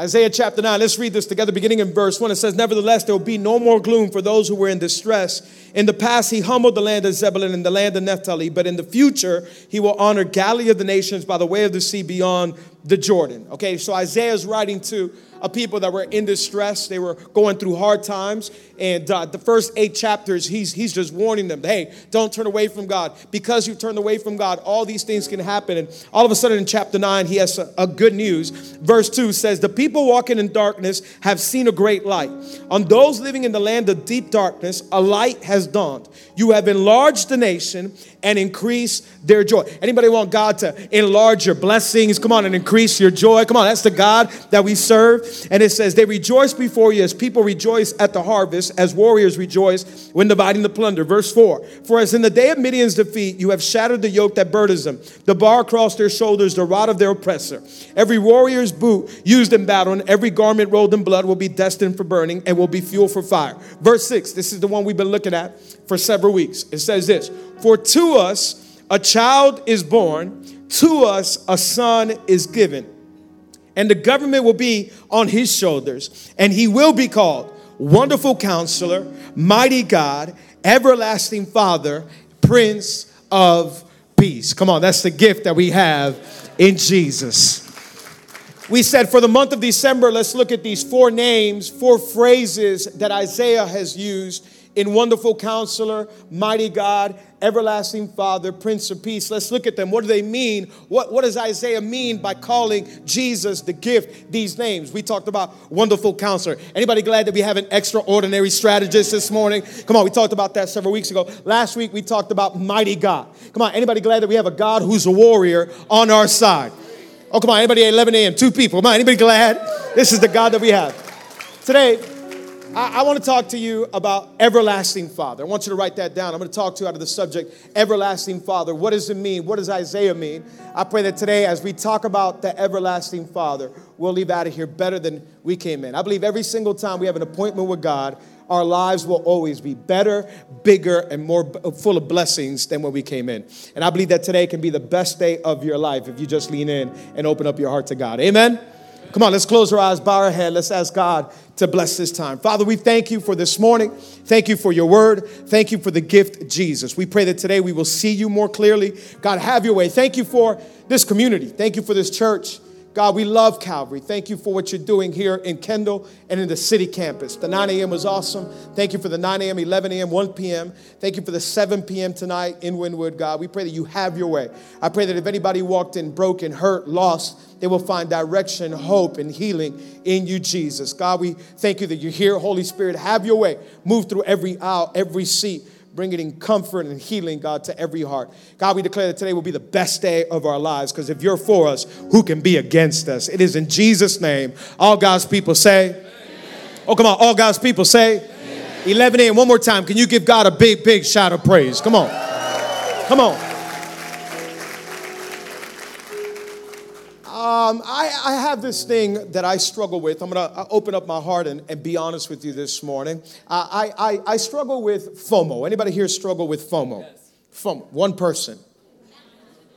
Isaiah chapter 9, let's read this together, beginning in verse 1. It says, Nevertheless, there will be no more gloom for those who were in distress. In the past, he humbled the land of Zebulun and the land of Naphtali, but in the future, he will honor Galilee of the nations by the way of the sea beyond the Jordan. Okay, so Isaiah is writing to a people that were in distress. They were going through hard times. And uh, the first eight chapters, he's, he's just warning them hey, don't turn away from God. Because you've turned away from God, all these things can happen. And all of a sudden, in chapter 9, he has a, a good news. Verse 2 says, The people walking in darkness have seen a great light. On those living in the land of deep darkness, a light has dawned. You have enlarged the nation and increased their joy. Anybody want God to enlarge your blessings? Come on and increase your joy. Come on, that's the God that we serve. And it says, They rejoice before you as people rejoice at the harvest, as warriors rejoice when dividing the plunder. Verse 4 For as in the day of Midian's defeat, you have shattered the yoke that burdens them, the bar across their shoulders, the rod of their oppressor. Every warrior's boot used in battle, and every garment rolled in blood will be destined for burning and will be fuel for fire. Verse 6, this is the one we've been looking at for several weeks. It says this For to us a child is born, to us a son is given and the government will be on his shoulders, and he will be called Wonderful Counselor, Mighty God, Everlasting Father, Prince of Peace. Come on, that's the gift that we have in Jesus. We said for the month of December, let's look at these four names, four phrases that Isaiah has used in Wonderful Counselor, Mighty God, Everlasting Father, Prince of Peace. Let's look at them. What do they mean? What, what does Isaiah mean by calling Jesus the gift these names? We talked about Wonderful Counselor. Anybody glad that we have an extraordinary strategist this morning? Come on, we talked about that several weeks ago. Last week we talked about Mighty God. Come on, anybody glad that we have a God who's a warrior on our side? Oh, come on, anybody at 11 a.m., two people. Come on, anybody glad? This is the God that we have. Today, I, I want to talk to you about everlasting Father. I want you to write that down. I'm going to talk to you out of the subject, everlasting Father. What does it mean? What does Isaiah mean? I pray that today, as we talk about the everlasting Father, we'll leave out of here better than we came in. I believe every single time we have an appointment with God, our lives will always be better, bigger, and more full of blessings than when we came in. And I believe that today can be the best day of your life if you just lean in and open up your heart to God. Amen. Come on, let's close our eyes, bow our head. Let's ask God to bless this time. Father, we thank you for this morning. Thank you for your word. Thank you for the gift, Jesus. We pray that today we will see you more clearly. God, have your way. Thank you for this community. Thank you for this church. God, we love Calvary. Thank you for what you're doing here in Kendall and in the city campus. The 9 a.m. was awesome. Thank you for the 9 a.m., 11 a.m., 1 p.m. Thank you for the 7 p.m. tonight in Wynwood, God. We pray that you have your way. I pray that if anybody walked in broken, hurt, lost, they will find direction, hope, and healing in you, Jesus. God, we thank you that you're here. Holy Spirit, have your way. Move through every aisle, every seat bringing comfort and healing, God, to every heart. God, we declare that today will be the best day of our lives because if you're for us, who can be against us? It is in Jesus' name. All God's people say, Amen. Oh, come on. All God's people say, Amen. 11 a.m. One more time. Can you give God a big, big shout of praise? Come on. Come on. Um, I, I, have this thing that I struggle with. I'm going to uh, open up my heart and, and, be honest with you this morning. Uh, I, I, I, struggle with FOMO. Anybody here struggle with FOMO? Yes. FOMO. One person.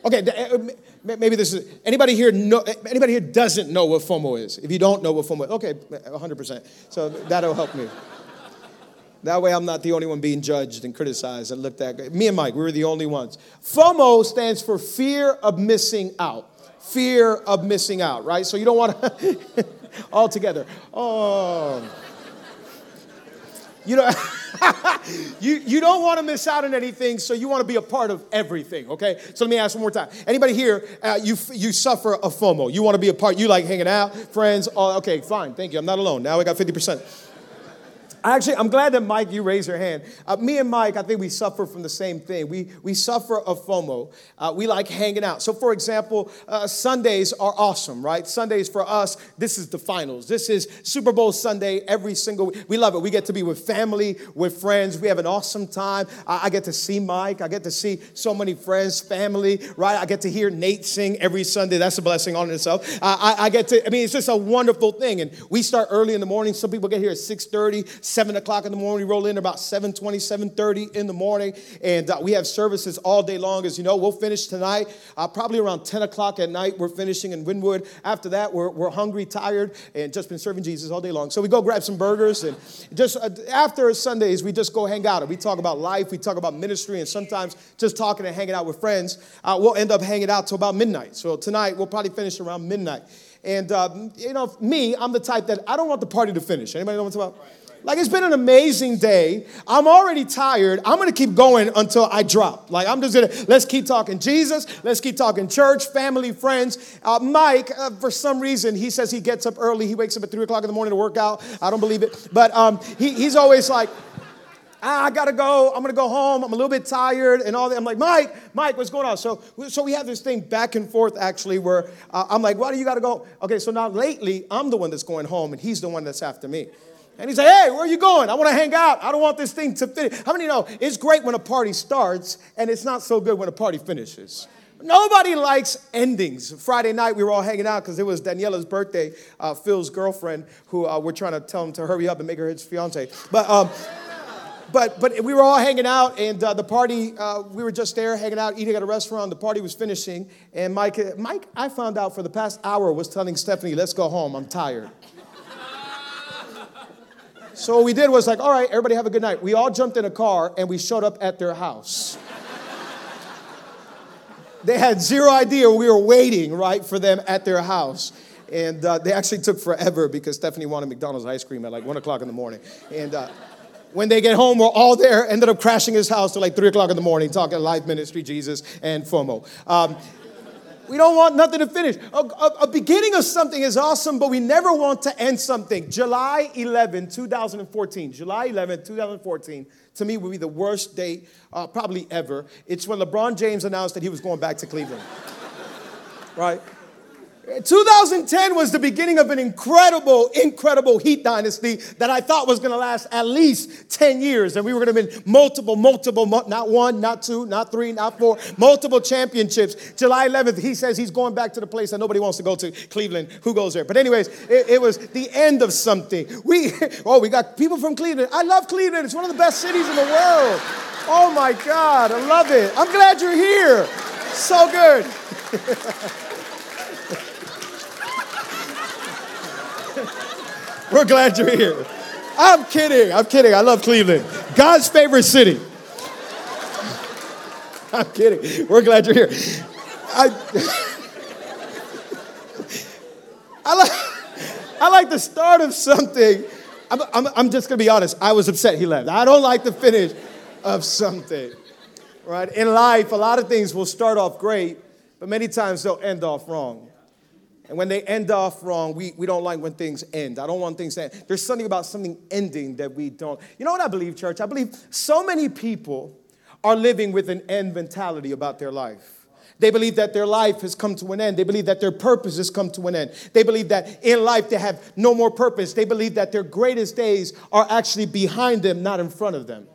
Okay, uh, maybe this is anybody here. Know, anybody here doesn't know what FOMO is? If you don't know what FOMO, is, okay, 100. percent So that'll help me. That way, I'm not the only one being judged and criticized and looked at. Me and Mike, we were the only ones. FOMO stands for fear of missing out fear of missing out, right? So you don't want to all together. Oh. You know, you, you don't want to miss out on anything, so you want to be a part of everything, okay? So let me ask one more time. Anybody here, uh, you, you suffer a FOMO. You want to be a part, you like hanging out, friends, okay, fine, thank you. I'm not alone. Now I got 50%. Actually, I'm glad that Mike, you raised your hand. Uh, me and Mike, I think we suffer from the same thing. We, we suffer of FOMO. Uh, we like hanging out. So, for example, uh, Sundays are awesome, right? Sundays for us, this is the finals. This is Super Bowl Sunday every single week. We love it. We get to be with family, with friends. We have an awesome time. I, I get to see Mike. I get to see so many friends, family, right? I get to hear Nate sing every Sunday. That's a blessing on itself. I, I get to, I mean, it's just a wonderful thing. And we start early in the morning. Some people get here at 6.30, 7 o'clock in the morning. We roll in about 7.20, 7.30 in the morning. And uh, we have services all day long. As you know, we'll finish tonight, uh, probably around 10 o'clock at night. We're finishing in Wynwood. After that, we're, we're hungry, tired, and just been serving Jesus all day long. So we go grab some burgers. And just uh, after Sundays, we just go hang out. We talk about life. We talk about ministry. And sometimes just talking and hanging out with friends. Uh, we'll end up hanging out till about midnight. So tonight, we'll probably finish around midnight. And, um, you know, me, I'm the type that I don't want the party to finish. Anybody know what I'm talking about? Like it's been an amazing day. I'm already tired. I'm gonna keep going until I drop. Like I'm just gonna let's keep talking Jesus. Let's keep talking church, family, friends. Uh, Mike, uh, for some reason, he says he gets up early. He wakes up at three o'clock in the morning to work out. I don't believe it, but um, he, he's always like. Ah, I gotta go. I'm gonna go home. I'm a little bit tired and all that. I'm like, Mike, Mike, what's going on? So, so we have this thing back and forth actually, where uh, I'm like, why do you gotta go? Okay, so now lately I'm the one that's going home, and he's the one that's after me. And he's like, hey, where are you going? I want to hang out. I don't want this thing to finish. How many know it's great when a party starts, and it's not so good when a party finishes? Nobody likes endings. Friday night, we were all hanging out because it was Daniela's birthday, uh, Phil's girlfriend, who uh, we're trying to tell him to hurry up and make her his fiance. But um, but but we were all hanging out, and uh, the party uh, we were just there hanging out, eating at a restaurant. The party was finishing, and Mike Mike I found out for the past hour was telling Stephanie, "Let's go home. I'm tired." So what we did was like, "All right, everybody have a good night." We all jumped in a car and we showed up at their house. they had zero idea we were waiting right for them at their house. And uh, they actually took forever because Stephanie wanted McDonald's ice cream at like one o'clock in the morning. And uh, when they get home, we're all there, ended up crashing his house till like 3 o'clock in the morning, talking life ministry, Jesus, and FOMO. Um, we don't want nothing to finish. A, a, a, beginning of something is awesome, but we never want to end something. July 11, 2014. July 11, 2014, to me, would be the worst date uh, probably ever. It's when LeBron James announced that he was going back to Cleveland. right? 2010 was the beginning of an incredible, incredible Heat dynasty that I thought was going to last at least 10 years. And we were going to win multiple, multiple, not one, not two, not three, not four, multiple championships. July 11th, he says he's going back to the place that nobody wants to go to, Cleveland. Who goes there? But, anyways, it, it was the end of something. We, oh, we got people from Cleveland. I love Cleveland. It's one of the best cities in the world. Oh my God, I love it. I'm glad you're here. So good. We're glad you're here. I'm kidding. I'm kidding. I love Cleveland. God's favorite city. I'm kidding. We're glad you're here. I, I, like, I like the start of something. I'm, I'm, I'm just going to be honest. I was upset he left. I don't like the finish of something. Right? In life, a lot of things will start off great, but many times they'll end off wrong. And when they end off wrong, we, we don't like when things end. I don't want things to end. There's something about something ending that we don't. You know what I believe, church? I believe so many people are living with an end mentality about their life. They believe that their life has come to an end. They believe that their purpose has come to an end. They believe that in life they have no more purpose. They believe that their greatest days are actually behind them, not in front of them.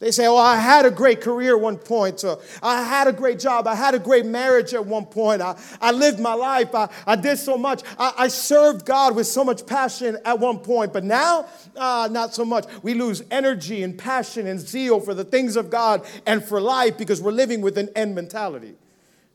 They say, Oh, I had a great career at one point. Or, I had a great job. I had a great marriage at one point. I, I lived my life. I, I did so much. I, I served God with so much passion at one point. But now, uh, not so much. We lose energy and passion and zeal for the things of God and for life because we're living with an end mentality.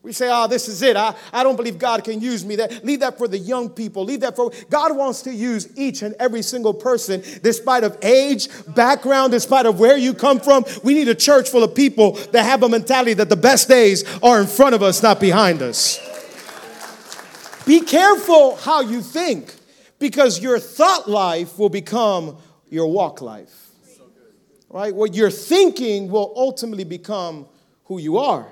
We say, oh, this is it. I, I don't believe God can use me. That, leave that for the young people. Leave that for God wants to use each and every single person, despite of age, background, despite of where you come from. We need a church full of people that have a mentality that the best days are in front of us, not behind us. Be careful how you think, because your thought life will become your walk life. Right? What you're thinking will ultimately become who you are.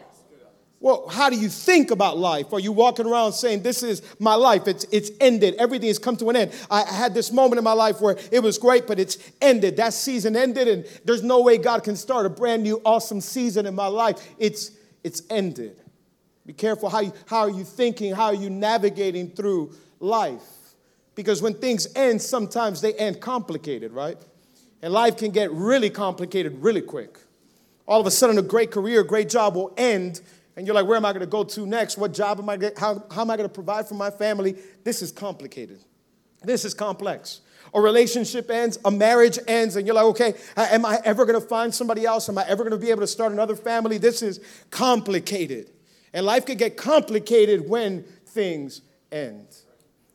Well, how do you think about life? Are you walking around saying, This is my life? It's, it's ended. Everything has come to an end. I had this moment in my life where it was great, but it's ended. That season ended, and there's no way God can start a brand new, awesome season in my life. It's, it's ended. Be careful how, you, how are you thinking? How are you navigating through life? Because when things end, sometimes they end complicated, right? And life can get really complicated really quick. All of a sudden, a great career, a great job will end and you're like, where am I going to go to next? What job am I get? How, how am I going to provide for my family? This is complicated. This is complex. A relationship ends, a marriage ends, and you're like, okay, am I ever going to find somebody else? Am I ever going to be able to start another family? This is complicated. And life can get complicated when things end.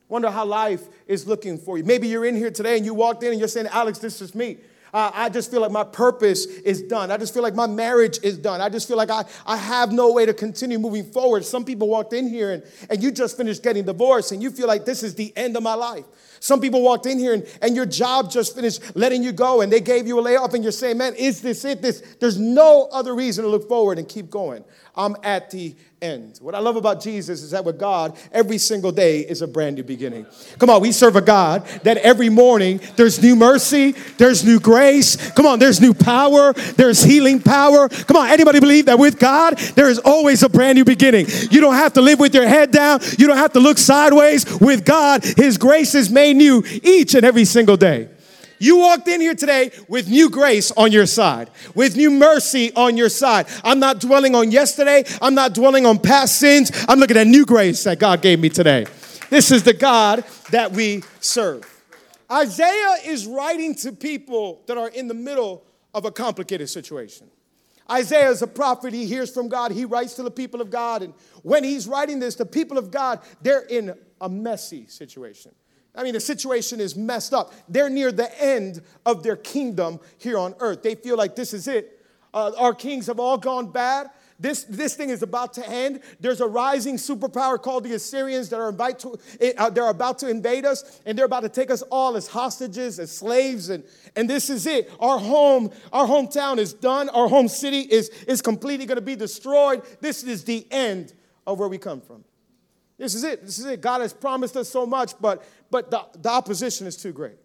Wonder how life is looking for you. Maybe you're in here today and you walked in and you're saying, Alex, this is me. Uh, I just feel like my purpose is done. I just feel like my marriage is done. I just feel like I, I have no way to continue moving forward. Some people walked in here and, and you just finished getting divorced and you feel like this is the end of my life. Some people walked in here and, and your job just finished letting you go and they gave you a layoff and you're saying, man, is this it? This, there's no other reason to look forward and keep going. I'm at the end. What I love about Jesus is that with God, every single day is a brand new beginning. Come on, we serve a God that every morning there's new mercy, there's new grace. Come on, there's new power, there's healing power. Come on, anybody believe that with God, there is always a brand new beginning? You don't have to live with your head down, you don't have to look sideways. With God, His grace is made new each and every single day. You walked in here today with new grace on your side, with new mercy on your side. I'm not dwelling on yesterday. I'm not dwelling on past sins. I'm looking at new grace that God gave me today. This is the God that we serve. Isaiah is writing to people that are in the middle of a complicated situation. Isaiah is a prophet. He hears from God. He writes to the people of God. And when he's writing this, the people of God, they're in a messy situation. I mean, the situation is messed up. They're near the end of their kingdom here on earth. They feel like this is it. Uh, our kings have all gone bad. This, this thing is about to end. There's a rising superpower called the Assyrians that are, invite to, uh, they're about to invade us, and they're about to take us all as hostages, as slaves, and, and this is it. Our home, our hometown is done. Our home city is, is completely going to be destroyed. This is the end of where we come from. This is it. This is it. God has promised us so much, but, but the, the opposition is too great.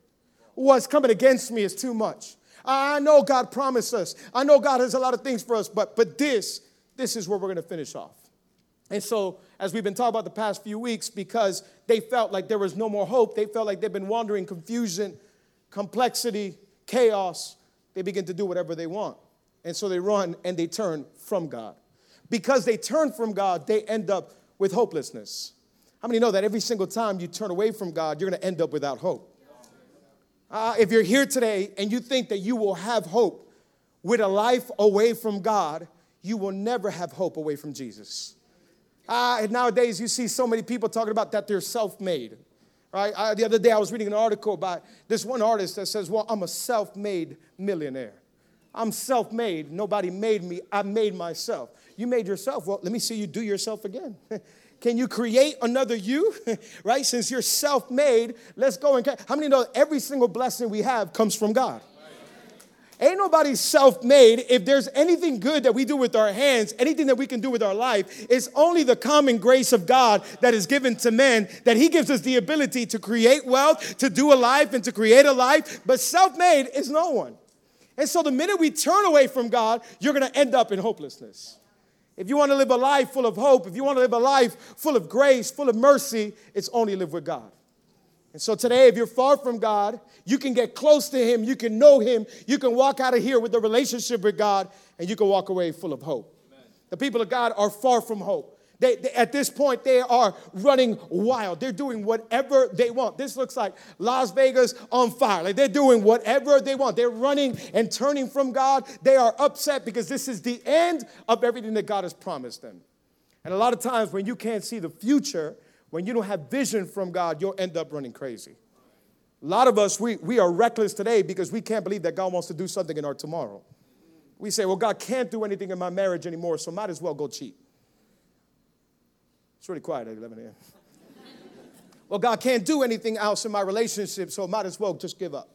What's coming against me is too much. I know God promised us. I know God has a lot of things for us, but, but this, this is where we're going to finish off. And so, as we've been talking about the past few weeks, because they felt like there was no more hope, they felt like they've been wandering confusion, complexity, chaos, they begin to do whatever they want. And so they run and they turn from God. Because they turn from God, they end up with hopelessness. How many know that every single time you turn away from God, you're going to end up without hope? Uh, if you're here today and you think that you will have hope with a life away from God, you will never have hope away from Jesus. Uh, nowadays, you see so many people talking about that they're self made. Right? Uh, the other day, I was reading an article about this one artist that says, Well, I'm a self made millionaire. I'm self made. Nobody made me. I made myself. You made yourself. Well, let me see you do yourself again. Can you create another you? right? Since you're self made, let's go and. How many know every single blessing we have comes from God? Ain't nobody self made. If there's anything good that we do with our hands, anything that we can do with our life, it's only the common grace of God that is given to men, that He gives us the ability to create wealth, to do a life, and to create a life. But self made is no one. And so the minute we turn away from God, you're going to end up in hopelessness. If you want to live a life full of hope, if you want to live a life full of grace, full of mercy, it's only live with God. And so today, if you're far from God, you can get close to Him, you can know Him, you can walk out of here with a relationship with God, and you can walk away full of hope. Amen. The people of God are far from hope. They, they, at this point, they are running wild. They're doing whatever they want. This looks like Las Vegas on fire. Like they're doing whatever they want. They're running and turning from God. They are upset because this is the end of everything that God has promised them. And a lot of times, when you can't see the future, when you don't have vision from God, you'll end up running crazy. A lot of us, we, we are reckless today because we can't believe that God wants to do something in our tomorrow. We say, well, God can't do anything in my marriage anymore, so might as well go cheat. It's really quiet at 11 a.m. well, God can't do anything else in my relationship, so I might as well just give up,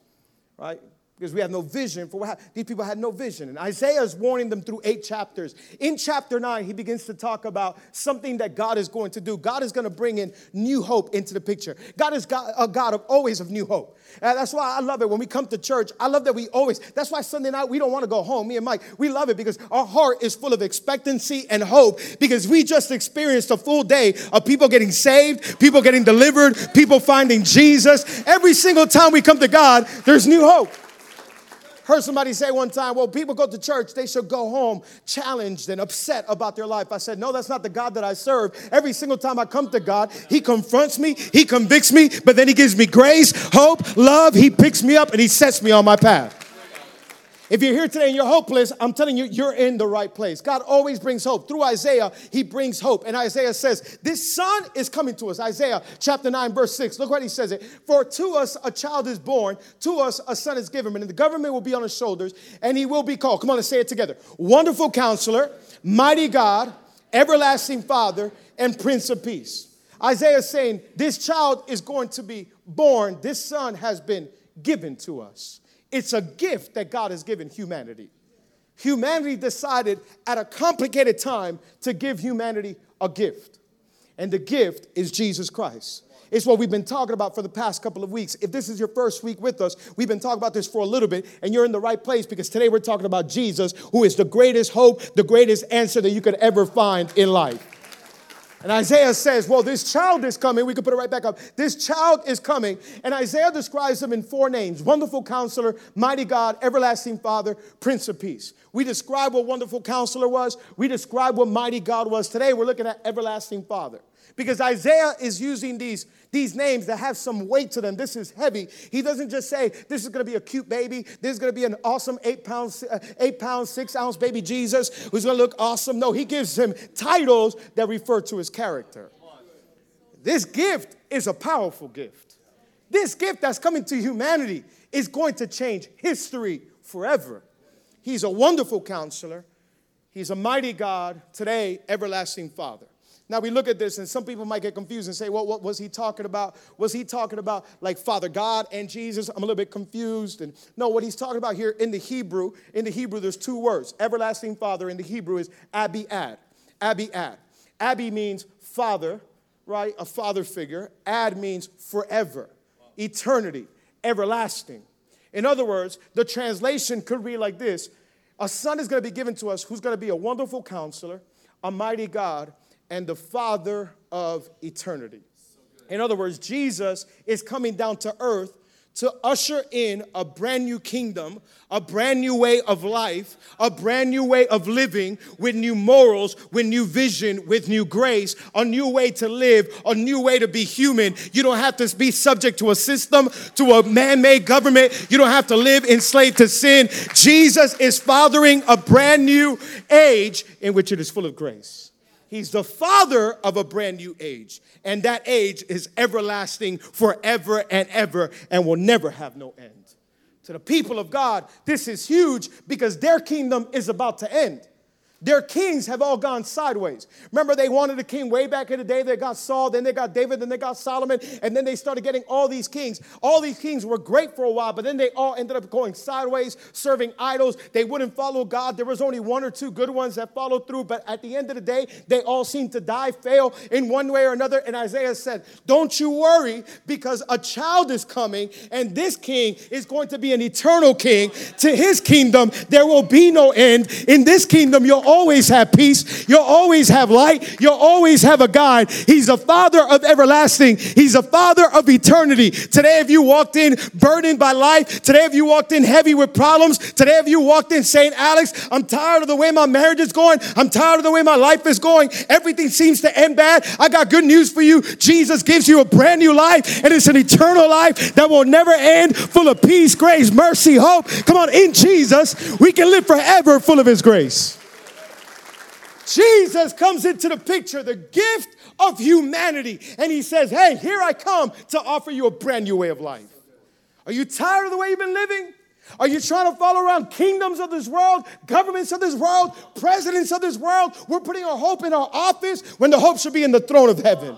right? Because we have no vision for what happened. These people had no vision. And Isaiah is warning them through eight chapters. In chapter nine, he begins to talk about something that God is going to do. God is going to bring in new hope into the picture. God is God, a God of always of new hope. And that's why I love it when we come to church. I love that we always, that's why Sunday night we don't want to go home. Me and Mike, we love it because our heart is full of expectancy and hope because we just experienced a full day of people getting saved, people getting delivered, people finding Jesus. Every single time we come to God, there's new hope. Heard somebody say one time, well, people go to church, they should go home challenged and upset about their life. I said, no, that's not the God that I serve. Every single time I come to God, He confronts me, He convicts me, but then He gives me grace, hope, love. He picks me up and He sets me on my path. If you're here today and you're hopeless, I'm telling you, you're in the right place. God always brings hope. Through Isaiah, he brings hope. And Isaiah says, This son is coming to us. Isaiah chapter 9, verse 6. Look what he says it. For to us a child is born, to us a son is given, and the government will be on his shoulders, and he will be called. Come on, let's say it together. Wonderful counselor, mighty God, everlasting father, and prince of peace. Isaiah is saying, This child is going to be born. This son has been given to us. It's a gift that God has given humanity. Humanity decided at a complicated time to give humanity a gift. And the gift is Jesus Christ. It's what we've been talking about for the past couple of weeks. If this is your first week with us, we've been talking about this for a little bit, and you're in the right place because today we're talking about Jesus, who is the greatest hope, the greatest answer that you could ever find in life. And Isaiah says, Well, this child is coming. We can put it right back up. This child is coming. And Isaiah describes him in four names Wonderful Counselor, Mighty God, Everlasting Father, Prince of Peace. We describe what Wonderful Counselor was, we describe what Mighty God was. Today, we're looking at Everlasting Father. Because Isaiah is using these, these names that have some weight to them. This is heavy. He doesn't just say, This is going to be a cute baby. This is going to be an awesome eight pound, uh, eight pound, six ounce baby Jesus who's going to look awesome. No, he gives him titles that refer to his character. This gift is a powerful gift. This gift that's coming to humanity is going to change history forever. He's a wonderful counselor. He's a mighty God, today, everlasting Father. Now we look at this, and some people might get confused and say, well, what was he talking about? Was he talking about like Father God and Jesus? I'm a little bit confused. And no, what he's talking about here in the Hebrew, in the Hebrew, there's two words. Everlasting Father in the Hebrew is Abi-Ad. Abi-Ad. Abi means father, right? A father figure. Ad means forever, eternity, everlasting. In other words, the translation could read like this A son is going to be given to us who's going to be a wonderful counselor, a mighty God, and the Father of eternity. In other words, Jesus is coming down to earth to usher in a brand new kingdom, a brand new way of life, a brand new way of living with new morals, with new vision, with new grace, a new way to live, a new way to be human. You don't have to be subject to a system, to a man made government. You don't have to live enslaved to sin. Jesus is fathering a brand new age in which it is full of grace. He's the father of a brand new age. And that age is everlasting forever and ever and will never have no end. To the people of God, this is huge because their kingdom is about to end. Their kings have all gone sideways. Remember, they wanted a king way back in the day. They got Saul, then they got David, then they got Solomon, and then they started getting all these kings. All these kings were great for a while, but then they all ended up going sideways, serving idols. They wouldn't follow God. There was only one or two good ones that followed through, but at the end of the day, they all seemed to die, fail in one way or another. And Isaiah said, Don't you worry, because a child is coming, and this king is going to be an eternal king. To his kingdom, there will be no end. In this kingdom, you'll always have peace. You'll always have light. You'll always have a God. He's a father of everlasting. He's a father of eternity. Today, if you walked in burdened by life, today, if you walked in heavy with problems, today, if you walked in saying, Alex, I'm tired of the way my marriage is going. I'm tired of the way my life is going. Everything seems to end bad. I got good news for you. Jesus gives you a brand new life, and it's an eternal life that will never end, full of peace, grace, mercy, hope. Come on, in Jesus, we can live forever full of His grace. Jesus comes into the picture, the gift of humanity, and he says, Hey, here I come to offer you a brand new way of life. Are you tired of the way you've been living? Are you trying to follow around kingdoms of this world, governments of this world, presidents of this world? We're putting our hope in our office when the hope should be in the throne of heaven.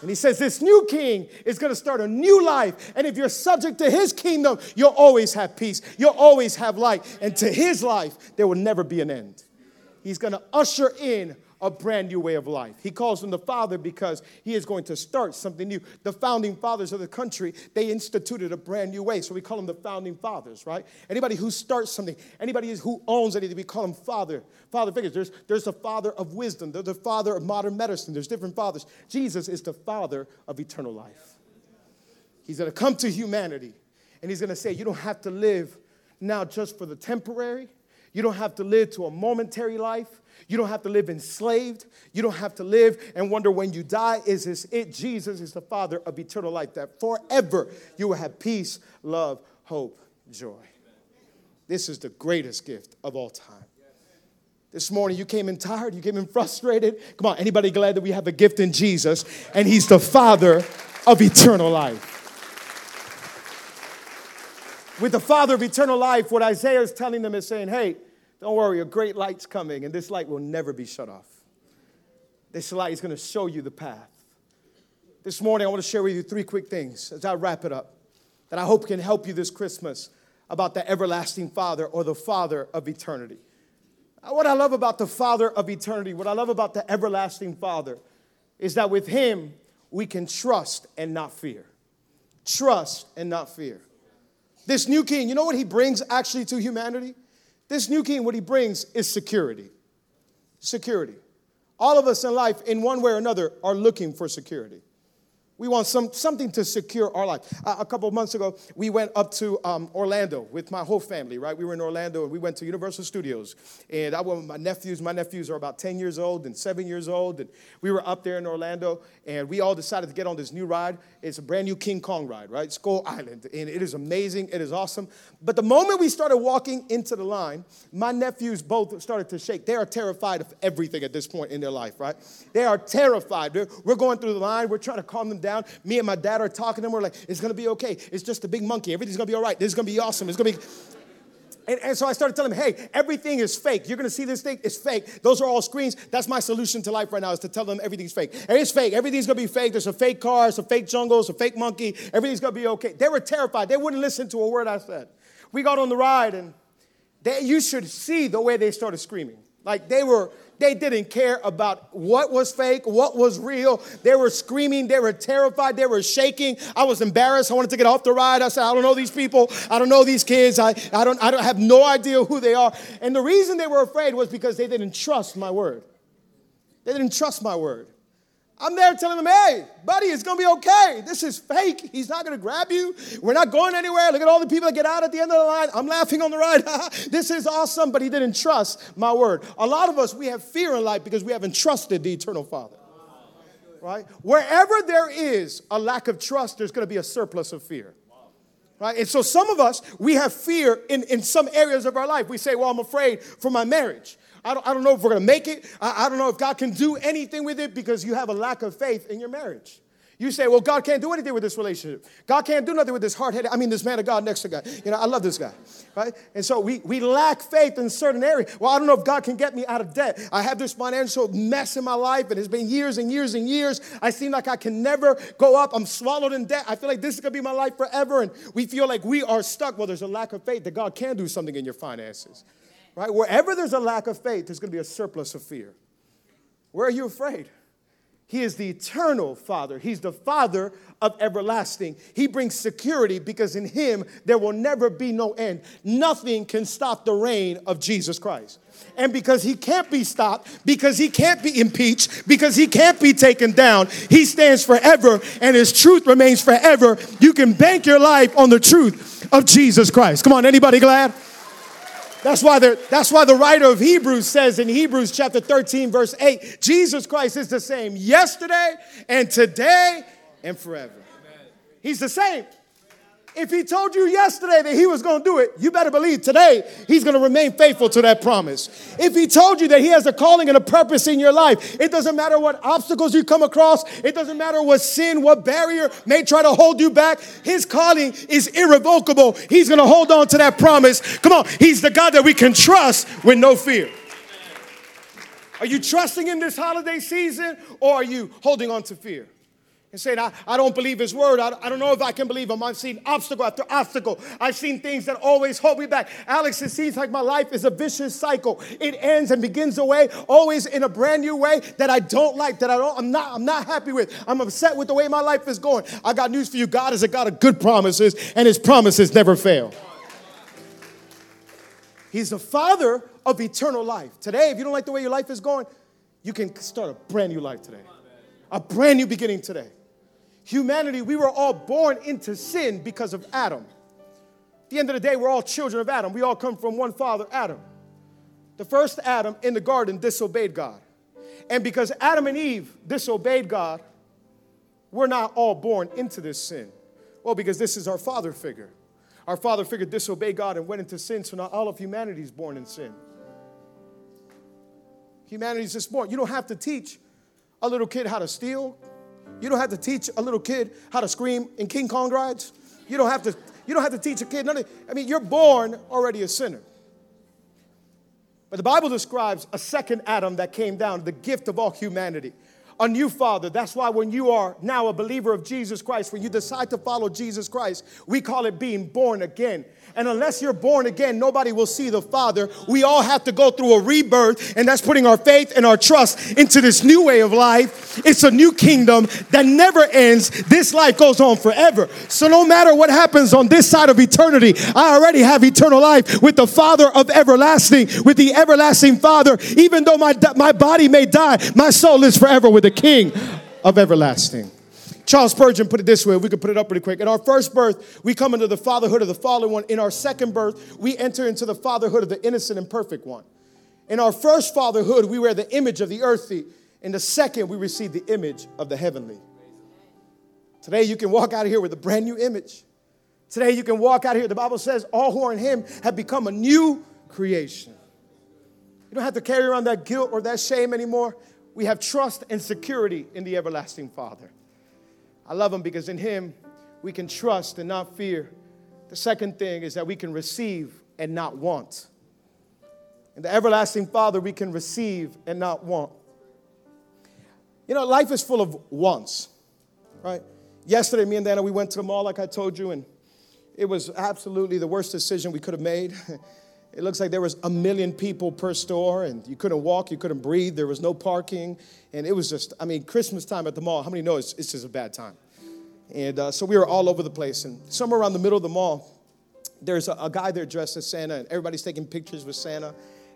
And he says, This new king is going to start a new life. And if you're subject to his kingdom, you'll always have peace. You'll always have light. And to his life, there will never be an end. He's going to usher in a brand new way of life. He calls him the Father because he is going to start something new. The founding fathers of the country, they instituted a brand new way. So we call them the founding fathers, right? Anybody who starts something, anybody who owns anything, we call them father. Father figures. There's, there's a father of wisdom, there's the father of modern medicine, there's different fathers. Jesus is the father of eternal life. He's going to come to humanity and he's going to say, You don't have to live now just for the temporary. You don't have to live to a momentary life. You don't have to live enslaved. You don't have to live and wonder when you die, is this it? Jesus is the Father of eternal life, that forever you will have peace, love, hope, joy. This is the greatest gift of all time. This morning you came in tired, you came in frustrated. Come on, anybody glad that we have a gift in Jesus and He's the Father of eternal life? With the Father of eternal life, what Isaiah is telling them is saying, hey, don't worry, a great light's coming, and this light will never be shut off. This light is going to show you the path. This morning, I want to share with you three quick things as I wrap it up that I hope can help you this Christmas about the everlasting Father or the Father of eternity. What I love about the Father of eternity, what I love about the everlasting Father, is that with Him, we can trust and not fear. Trust and not fear. This new king, you know what he brings actually to humanity? This new king, what he brings is security. Security. All of us in life, in one way or another, are looking for security. We want some, something to secure our life. Uh, a couple of months ago, we went up to um, Orlando with my whole family, right? We were in Orlando and we went to Universal Studios. And I went with my nephews. My nephews are about 10 years old and seven years old. And we were up there in Orlando and we all decided to get on this new ride. It's a brand new King Kong ride, right? Skull Island. And it is amazing. It is awesome. But the moment we started walking into the line, my nephews both started to shake. They are terrified of everything at this point in their life, right? They are terrified. We're going through the line. We're trying to calm them down down. Me and my dad are talking to them. We're like, it's to be okay. It's just a big monkey. Everything's to be all right. This is to be awesome. It's to be. And, and, so I started telling them, hey, everything is fake. You're gonna see this thing, it's fake. Those are all screens. That's my solution to life right now is to tell them everything's fake. It's fake. Everything's gonna be fake. There's a fake car, a fake jungle, it's a fake monkey. Everything's gonna be okay. They were terrified. They wouldn't listen to a word I said. We got on the ride and they, you should see the way they started screaming. Like they were, they didn't care about what was fake, what was real. They were screaming, they were terrified, they were shaking. I was embarrassed. I wanted to get off the ride. I said, I don't know these people. I don't know these kids. I, I, don't, I don't have no idea who they are. And the reason they were afraid was because they didn't trust my word. They didn't trust my word. I'm there telling them, hey, buddy, it's gonna be okay. This is fake. He's not gonna grab you. We're not going anywhere. Look at all the people that get out at the end of the line. I'm laughing on the ride. this is awesome, but he didn't trust my word. A lot of us, we have fear in life because we haven't trusted the eternal Father. Right? Wherever there is a lack of trust, there's gonna be a surplus of fear. Right? And so some of us, we have fear in, in some areas of our life. We say, well, I'm afraid for my marriage. I don't, I don't know if we're going to make it. I, I don't know if God can do anything with it because you have a lack of faith in your marriage. You say, well, God can't do anything with this relationship. God can't do nothing with this hard headed, I mean, this man of God next to God. You know, I love this guy, right? And so we, we lack faith in certain areas. Well, I don't know if God can get me out of debt. I have this financial mess in my life, and it's been years and years and years. I seem like I can never go up. I'm swallowed in debt. I feel like this is going to be my life forever. And we feel like we are stuck. Well, there's a lack of faith that God can do something in your finances. Right? Wherever there's a lack of faith, there's going to be a surplus of fear. Where are you afraid? He is the eternal Father. He's the Father of everlasting. He brings security because in Him there will never be no end. Nothing can stop the reign of Jesus Christ. And because He can't be stopped, because He can't be impeached, because He can't be taken down, He stands forever and His truth remains forever. You can bank your life on the truth of Jesus Christ. Come on, anybody glad? That's why, the, that's why the writer of Hebrews says in Hebrews chapter 13, verse 8, Jesus Christ is the same yesterday and today and forever. He's the same. If he told you yesterday that he was going to do it, you better believe today he's going to remain faithful to that promise. If he told you that he has a calling and a purpose in your life, it doesn't matter what obstacles you come across, it doesn't matter what sin, what barrier may try to hold you back. His calling is irrevocable. He's going to hold on to that promise. Come on, he's the God that we can trust with no fear. Are you trusting in this holiday season or are you holding on to fear? And saying, I, I don't believe his word. I, I don't know if I can believe him. I've seen obstacle after obstacle. I've seen things that always hold me back. Alex, it seems like my life is a vicious cycle. It ends and begins away, always in a brand new way that I don't like, that I don't, I'm not, I'm not happy with. I'm upset with the way my life is going. I got news for you. God is a God of good promises, and his promises never fail. He's the father of eternal life. Today, if you don't like the way your life is going, you can start a brand new life today. A brand new beginning today humanity, we were all born into sin because of Adam. At the end of the day, we're all children of Adam. We all come from one father, Adam. The first Adam in the garden disobeyed God. And because Adam and Eve disobeyed God, we're not all born into this sin. Well, because this is our father figure. Our father figure disobeyed God and went into sin, so now all of humanity is born in sin. Humanity is just born. You don't have to teach a little kid how to steal, you don't have to teach a little kid how to scream in King Kong rides. You don't have to, you don't have to teach a kid. None of, I mean, you're born already a sinner. But the Bible describes a second Adam that came down, the gift of all humanity a new father. That's why when you are now a believer of Jesus Christ, when you decide to follow Jesus Christ, we call it being born again. And unless you're born again, nobody will see the Father. We all have to go through a rebirth, and that's putting our faith and our trust into this new way of life. It's a new kingdom that never ends. This life goes on forever. So no matter what happens on this side of eternity, I already have eternal life with the Father of everlasting, with the everlasting Father. Even though my, my body may die, my soul is forever with the King of everlasting. Charles Spurgeon put it this way, we could put it up really quick. In our first birth, we come into the fatherhood of the fallen one. In our second birth, we enter into the fatherhood of the innocent and perfect one. In our first fatherhood, we wear the image of the earthly. In the second, we receive the image of the heavenly. Today, you can walk out of here with a brand new image. Today, you can walk out here. The Bible says, all who are in Him have become a new creation. You don't have to carry around that guilt or that shame anymore. We have trust and security in the everlasting Father. I love him because in him we can trust and not fear. The second thing is that we can receive and not want. In the everlasting Father, we can receive and not want. You know, life is full of wants, right? Yesterday, me and Dana, we went to the mall, like I told you, and it was absolutely the worst decision we could have made. It looks like there was a million people per store, and you couldn't walk, you couldn't breathe, there was no parking, and it was just, I mean, Christmas time at the mall, how many know it's, it's just a bad time? And uh, so we were all over the place, and somewhere around the middle of the mall, there's a, a guy there dressed as Santa, and everybody's taking pictures with Santa,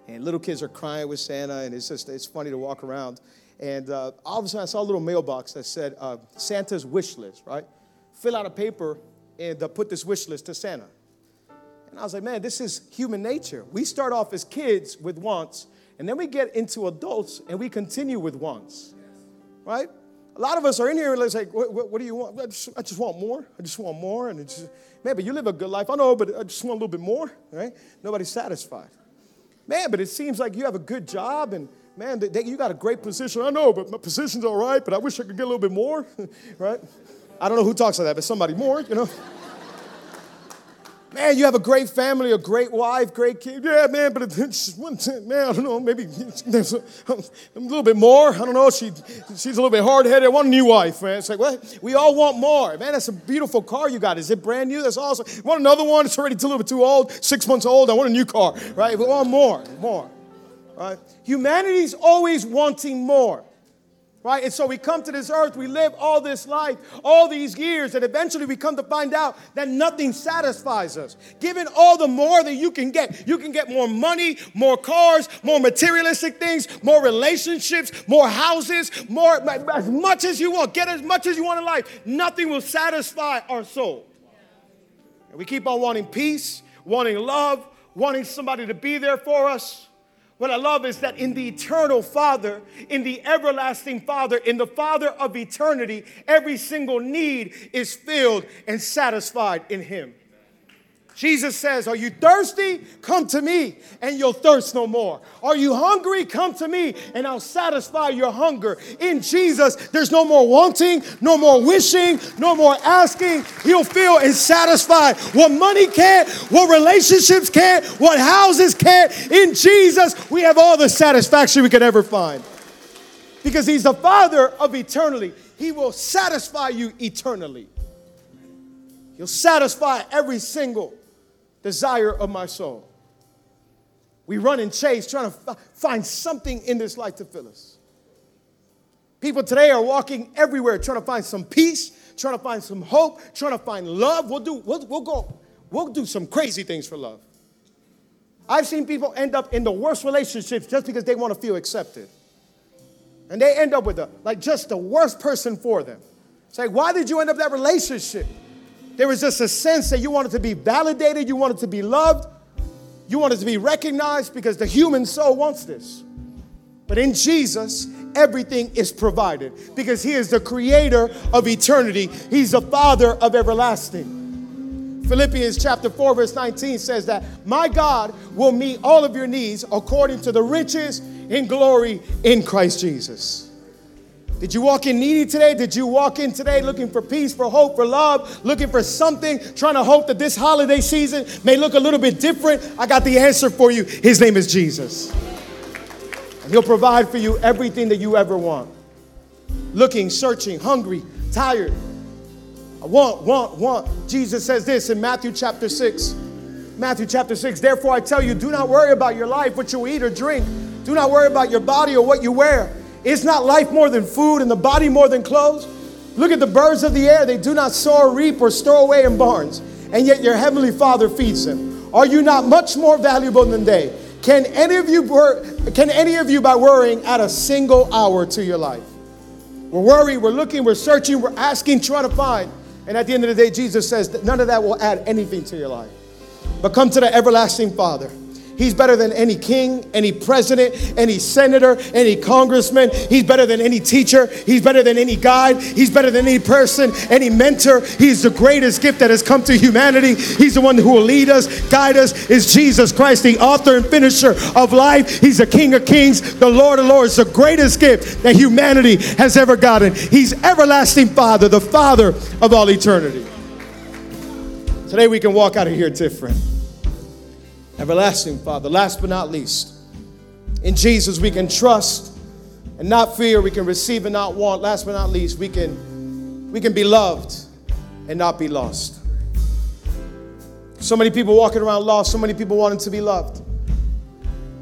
and little kids are crying with Santa, and it's just, it's funny to walk around. And uh, all of a sudden, I saw a little mailbox that said uh, Santa's wish list, right? Fill out a paper and uh, put this wish list to Santa. And I was like, man, this is human nature. We start off as kids with wants, and then we get into adults and we continue with wants, right? A lot of us are in here and it's like, what, what, what do you want? I just, I just, want more. I just want more. And it's man, but you live a good life. I know, but I just want a little bit more, right? Nobody's satisfied. Man, but it seems like you have a good job and man, they, they, you got a great position. I know, but my position's all right, but I wish I could get a little bit more, right? I don't know who talks like that, but somebody more, you know? Man, you have a great family, a great wife, great kid. Yeah, man, but it's one, man, I don't know, maybe a, little bit more. I don't know. She, she's a little bit hard headed. I want a new wife, man. It's like, what? We all want more. Man, that's a beautiful car you got. Is it brand new? That's awesome. Want another one? It's already a little bit too old, six months old. I want a new car, right? We want more, more, right? Humanity's always wanting more right? And so we come to this earth, we live all this life, all these years, and eventually we come to find out that nothing satisfies us. Given all the more that you can get, you can get more money, more cars, more materialistic things, more relationships, more houses, more as much as you want. Get as much as you want in life. Nothing will satisfy our soul. And we keep on wanting peace, wanting love, wanting somebody to be there for us. What I love is that in the eternal Father, in the everlasting Father, in the Father of eternity, every single need is filled and satisfied in Him. Jesus says, Are you thirsty? Come to me and you'll thirst no more. Are you hungry? Come to me and I'll satisfy your hunger. In Jesus, there's no more wanting, no more wishing, no more asking. He'll fill and satisfy what money can't, what relationships can't, what houses can't. In Jesus, we have all the satisfaction we could ever find. Because he's the father of eternity. He will satisfy you eternally. He'll satisfy every single desire of my soul. We run and chase trying to find something in this life to fill us. People today are walking everywhere trying to find some peace, trying to find some hope, trying to find love. We'll do, we'll, we'll go, we'll do some crazy things for love. I've seen people end up in the worst relationships just because they want to feel accepted. And they end up with the, like just the worst person for them. It's like, why did you end up that relationship? There was just a sense that you wanted to be validated, you wanted to be loved, you wanted to be recognized because the human soul wants this. But in Jesus, everything is provided because He is the creator of eternity, He's the Father of everlasting. Philippians chapter 4, verse 19 says that my God will meet all of your needs according to the riches in glory in Christ Jesus. Did you walk in needy today? Did you walk in today looking for peace, for hope, for love, looking for something, trying to hope that this holiday season may look a little bit different? I got the answer for you. His name is Jesus. And He'll provide for you everything that you ever want. Looking, searching, hungry, tired. I want, want, want. Jesus says this in Matthew chapter 6. Matthew chapter 6. Therefore, I tell you, do not worry about your life, what you eat or drink. Do not worry about your body or what you wear. Is not life more than food and the body more than clothes? Look at the birds of the air. They do not sow or reap or store away in barns, and yet your heavenly Father feeds them. Are you not much more valuable than they? Can any of you wor- can any of you by worrying add a single hour to your life? We're worried, we're looking, we're searching, we're asking, trying to find. And at the end of the day, Jesus says that none of that will add anything to your life. But come to the everlasting Father He's better than any king, any president, any senator, any congressman. He's better than any teacher. He's better than any guide. He's better than any person, any mentor. He's the greatest gift that has come to humanity. He's the one who will lead us, guide us, is Jesus Christ, the author and finisher of life. He's the King of kings, the Lord of lords, the greatest gift that humanity has ever gotten. He's everlasting Father, the Father of all eternity. Today we can walk out of here different. Everlasting Father, last but not least, in Jesus we can trust and not fear, we can receive and not want. Last but not least, we can we can be loved and not be lost. So many people walking around lost, so many people wanting to be loved.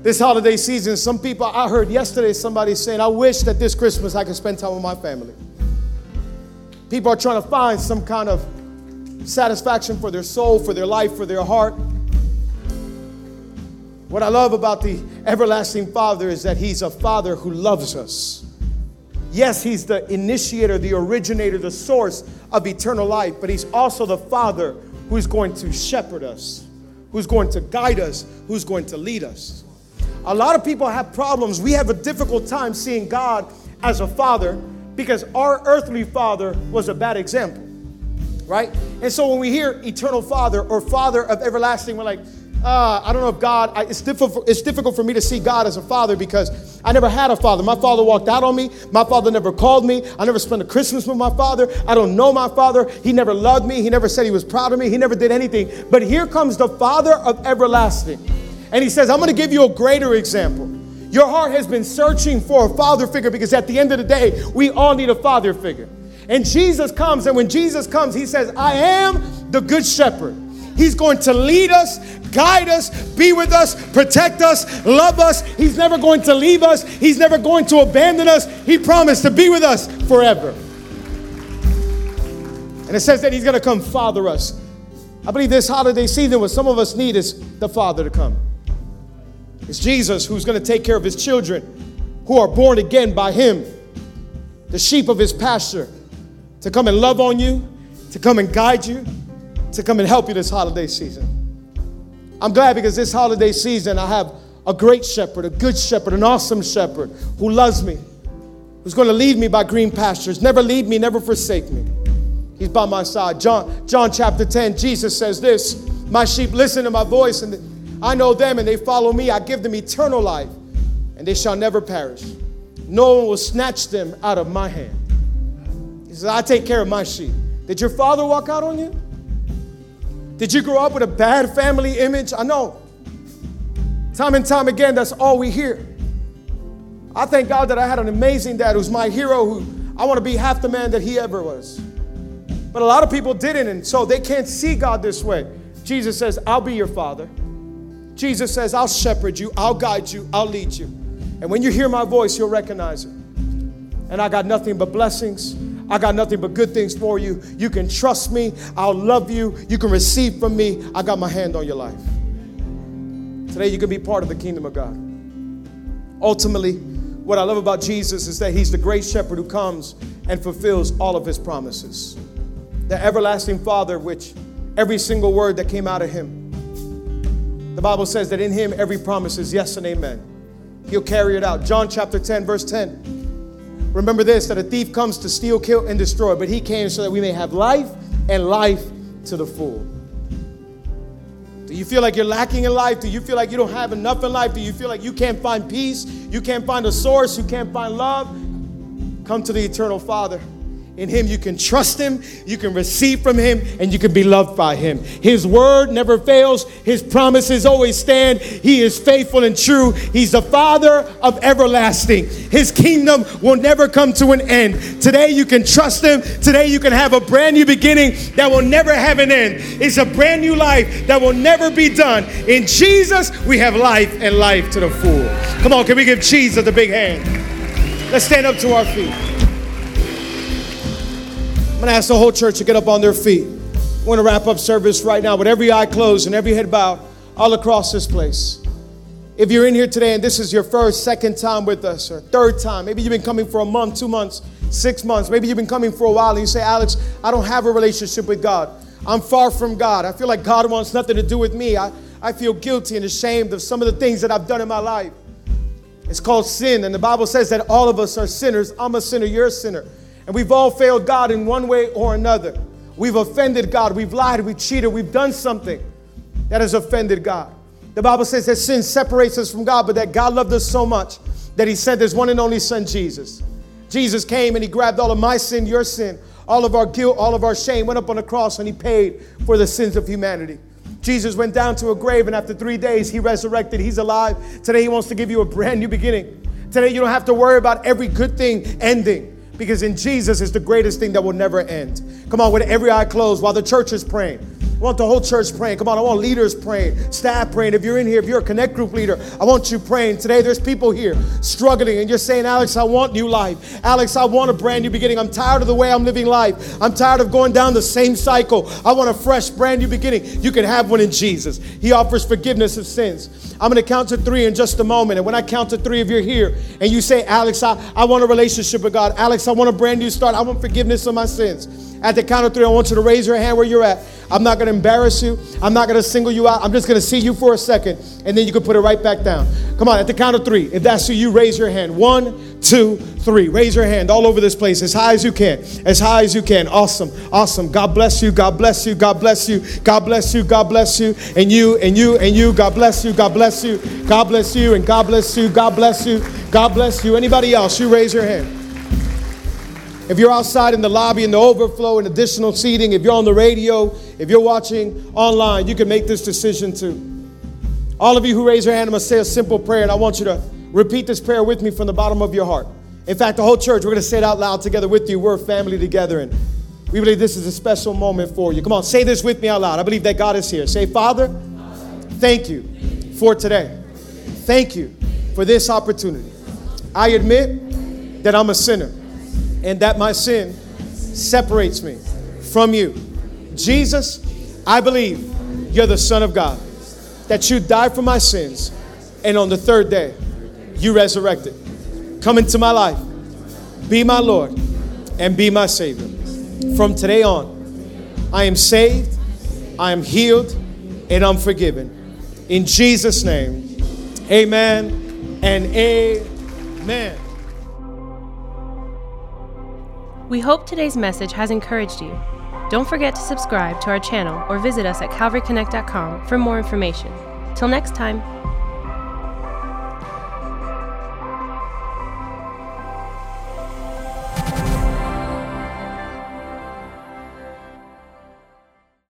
This holiday season, some people I heard yesterday somebody saying, I wish that this Christmas I could spend time with my family. People are trying to find some kind of satisfaction for their soul, for their life, for their heart. What I love about the everlasting Father is that He's a Father who loves us. Yes, He's the initiator, the originator, the source of eternal life, but He's also the Father who's going to shepherd us, who's going to guide us, who's going to lead us. A lot of people have problems. We have a difficult time seeing God as a father because our earthly father was a bad example, right? And so when we hear eternal father or father of everlasting, we're like, uh, I don't know if God, I, it's, difficult, it's difficult for me to see God as a father because I never had a father. My father walked out on me. My father never called me. I never spent a Christmas with my father. I don't know my father. He never loved me. He never said he was proud of me. He never did anything. But here comes the father of everlasting. And he says, I'm going to give you a greater example. Your heart has been searching for a father figure because at the end of the day, we all need a father figure. And Jesus comes, and when Jesus comes, he says, I am the good shepherd. He's going to lead us, guide us, be with us, protect us, love us. He's never going to leave us. He's never going to abandon us. He promised to be with us forever. And it says that He's going to come father us. I believe this holiday season, what some of us need is the Father to come. It's Jesus who's going to take care of His children who are born again by Him, the sheep of His pasture, to come and love on you, to come and guide you, to come and help you this holiday season. I'm glad because this holiday season I have a great shepherd, a good shepherd, an awesome shepherd who loves me, who's going to lead me by green pastures, never leave me, never forsake me. He's by my side. John, John chapter 10, Jesus says this My sheep listen to my voice, and I know them, and they follow me. I give them eternal life, and they shall never perish. No one will snatch them out of my hand. He says, I take care of my sheep. Did your father walk out on you? Did you grow up with a bad family image? I know. Time and time again, that's all we hear. I thank God that I had an amazing dad who's my hero, who I want to be half the man that he ever was. But a lot of people didn't, and so they can't see God this way. Jesus says, I'll be your father. Jesus says, I'll shepherd you, I'll guide you, I'll lead you. And when you hear my voice, you'll recognize it. And I got nothing but blessings. I got nothing but good things for you. You can trust me. I'll love you. You can receive from me. I got my hand on your life. Today, you can be part of the kingdom of God. Ultimately, what I love about Jesus is that he's the great shepherd who comes and fulfills all of his promises. The everlasting Father, which every single word that came out of him, the Bible says that in him every promise is yes and amen. He'll carry it out. John chapter 10, verse 10. Remember this that a thief comes to steal, kill, and destroy, but he came so that we may have life and life to the full. Do you feel like you're lacking in life? Do you feel like you don't have enough in life? Do you feel like you can't find peace? You can't find a source? You can't find love? Come to the eternal Father. In Him, you can trust Him, you can receive from Him, and you can be loved by Him. His word never fails, His promises always stand. He is faithful and true. He's the Father of everlasting. His kingdom will never come to an end. Today, you can trust Him. Today, you can have a brand new beginning that will never have an end. It's a brand new life that will never be done. In Jesus, we have life and life to the full. Come on, can we give Jesus a big hand? Let's stand up to our feet. I'm going to ask the whole church to get up on their feet. I want to wrap up service right now with every eye closed and every head bowed all across this place. If you're in here today and this is your first, second time with us, or third time, maybe you've been coming for a month, two months, six months, maybe you've been coming for a while and you say, Alex, I don't have a relationship with God. I'm far from God. I feel like God wants nothing to do with me. I, I feel guilty and ashamed of some of the things that I've done in my life. It's called sin, and the Bible says that all of us are sinners. I'm a sinner, you're a sinner. And we've all failed God in one way or another. We've offended God. We've lied. We've cheated. We've done something that has offended God. The Bible says that sin separates us from God, but that God loved us so much that He sent His one and only Son, Jesus. Jesus came and He grabbed all of my sin, your sin, all of our guilt, all of our shame, went up on the cross and He paid for the sins of humanity. Jesus went down to a grave, and after three days, He resurrected. He's alive. Today, He wants to give you a brand new beginning. Today, you don't have to worry about every good thing ending because in Jesus is the greatest thing that will never end. Come on, with every eye closed while the church is praying. I want the whole church praying. Come on, I want leaders praying, staff praying. If you're in here, if you're a connect group leader, I want you praying. Today, there's people here struggling, and you're saying, Alex, I want new life. Alex, I want a brand new beginning. I'm tired of the way I'm living life. I'm tired of going down the same cycle. I want a fresh, brand new beginning. You can have one in Jesus. He offers forgiveness of sins. I'm going to count to three in just a moment. And when I count to three, if you're here and you say, Alex, I, I want a relationship with God. Alex, I want a brand new start. I want forgiveness of my sins. At the count of three, I want you to raise your hand where you're at. I'm not going to embarrass you. I'm not going to single you out. I'm just going to see you for a second, and then you can put it right back down. Come on, at the count of three, if that's you, you raise your hand. One, two, three. Raise your hand all over this place as high as you can. As high as you can. Awesome, awesome. God bless you. God bless you. God bless you. God bless you. God bless you. And you, and you, and you. God bless you. God bless you. God bless you. And God bless you. God bless you. God bless you. Anybody else? You raise your hand. If you're outside in the lobby in the overflow and additional seating, if you're on the radio, if you're watching online, you can make this decision too. All of you who raise your hand, I'm going to say a simple prayer, and I want you to repeat this prayer with me from the bottom of your heart. In fact, the whole church, we're going to say it out loud together with you. We're a family together, and we believe this is a special moment for you. Come on, say this with me out loud. I believe that God is here. Say, Father, thank you for today. Thank you for this opportunity. I admit that I'm a sinner and that my sin separates me from you. Jesus, I believe you're the Son of God, that you died for my sins, and on the third day, you resurrected. Come into my life, be my Lord, and be my Savior. From today on, I am saved, I am healed, and I'm forgiven. In Jesus' name, amen and amen. We hope today's message has encouraged you. Don't forget to subscribe to our channel or visit us at calvaryconnect.com for more information. Till next time.